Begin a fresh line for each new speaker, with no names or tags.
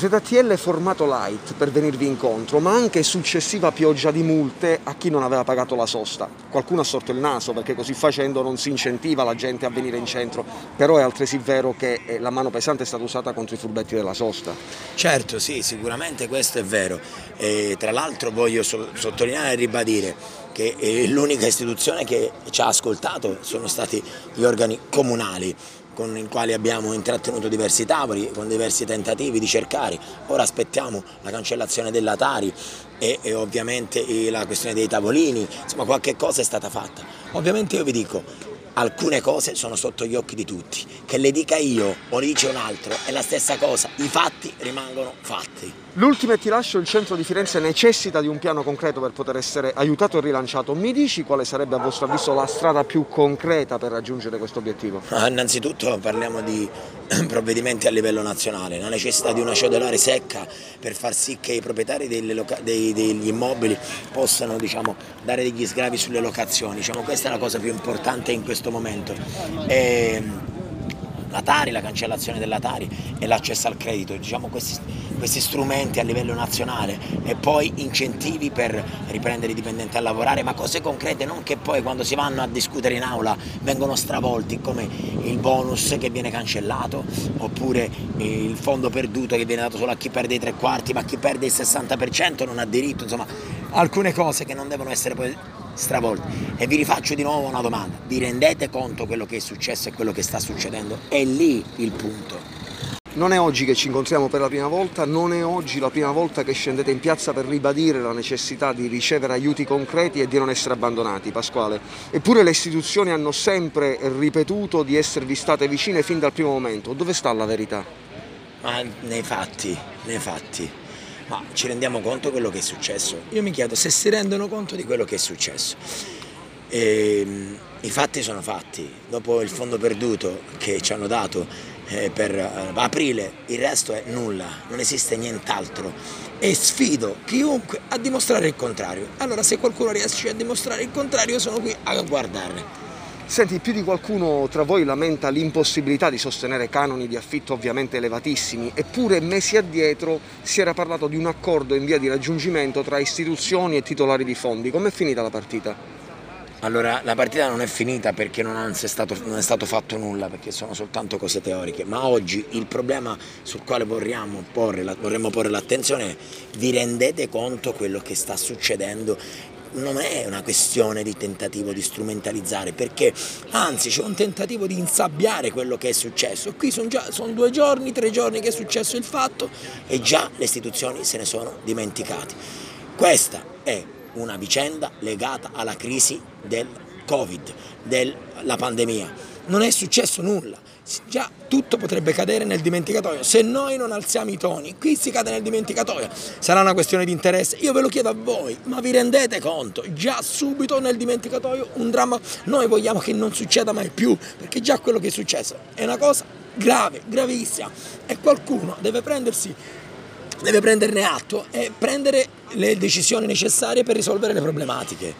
ZTL formato light per venirvi incontro, ma anche successiva pioggia di multe a chi non aveva pagato la sosta. Qualcuno ha sorto il naso perché così facendo non si incentiva la gente a venire in centro, però è altresì vero che eh, la mano pesante è stata usata contro i furbetti della sosta.
Certo, sì, sicuramente questo è vero. E, tra l'altro voglio so- sottolineare e ribadire che eh, l'unica istituzione che ci ha ascoltato sono stati gli organi comunali con i quali abbiamo intrattenuto diversi tavoli, con diversi tentativi di cercare. Ora aspettiamo la cancellazione della Tari e, e ovviamente la questione dei tavolini, insomma qualche cosa è stata fatta. Ovviamente io vi dico, alcune cose sono sotto gli occhi di tutti, che le dica io o le dice un altro è la stessa cosa, i fatti rimangono fatti.
L'ultima e ti lascio, il centro di Firenze necessita di un piano concreto per poter essere aiutato e rilanciato. Mi dici quale sarebbe a vostro avviso la strada più concreta per raggiungere questo obiettivo?
Ah, innanzitutto parliamo di provvedimenti a livello nazionale, la necessità di una cedolare secca per far sì che i proprietari dei, degli immobili possano diciamo, dare degli sgravi sulle locazioni, diciamo, questa è la cosa più importante in questo momento. E, ehm, la Tari, la cancellazione della Tari e l'accesso al credito, diciamo questi, questi, strumenti a livello nazionale e poi incentivi per riprendere i dipendenti a lavorare, ma cose concrete, non che poi quando si vanno a discutere in aula vengono stravolti come il bonus che viene cancellato oppure il fondo perduto che viene dato solo a chi perde i tre quarti, ma chi perde il 60% non ha diritto, insomma alcune cose che non devono essere poi stravolti. E vi rifaccio di nuovo una domanda, vi rendete conto quello che è successo e quello che sta succedendo? È lì il punto.
Non è oggi che ci incontriamo per la prima volta, non è oggi la prima volta che scendete in piazza per ribadire la necessità di ricevere aiuti concreti e di non essere abbandonati, Pasquale. Eppure le istituzioni hanno sempre ripetuto di esservi state vicine fin dal primo momento. Dove sta la verità?
Ma nei fatti, nei fatti ma ci rendiamo conto di quello che è successo? Io mi chiedo se si rendono conto di quello che è successo. E, ehm, I fatti sono fatti, dopo il fondo perduto che ci hanno dato eh, per eh, aprile, il resto è nulla, non esiste nient'altro e sfido chiunque a dimostrare il contrario. Allora se qualcuno riesce a dimostrare il contrario sono qui a guardarne.
Senti, più di qualcuno tra voi lamenta l'impossibilità di sostenere canoni di affitto ovviamente elevatissimi, eppure mesi addietro si era parlato di un accordo in via di raggiungimento tra istituzioni e titolari di fondi. Com'è finita la partita?
Allora, la partita non è finita perché non è, stato, non è, stato, fatto nulla, perché sono soltanto cose teoriche, ma oggi il problema sul quale vorremmo porre, vorremmo porre l'attenzione è vi rendete conto quello che sta succedendo non è una questione di tentativo di strumentalizzare, perché anzi c'è un tentativo di insabbiare quello che è successo. Qui sono già sono due giorni, tre giorni che è successo il fatto e già le istituzioni se ne sono dimenticate. Questa è una vicenda legata alla crisi del Covid, della pandemia. Non è successo nulla già tutto potrebbe cadere nel dimenticatoio. Se noi non alziamo i toni, qui si cade nel dimenticatoio. Sarà una questione di interesse. Io ve lo chiedo a voi, ma vi rendete conto? Già subito nel dimenticatoio un dramma. Noi vogliamo che non succeda mai più, perché già quello che è successo è una cosa grave, gravissima. E qualcuno deve prendersi deve prenderne atto e prendere le decisioni necessarie per risolvere le problematiche.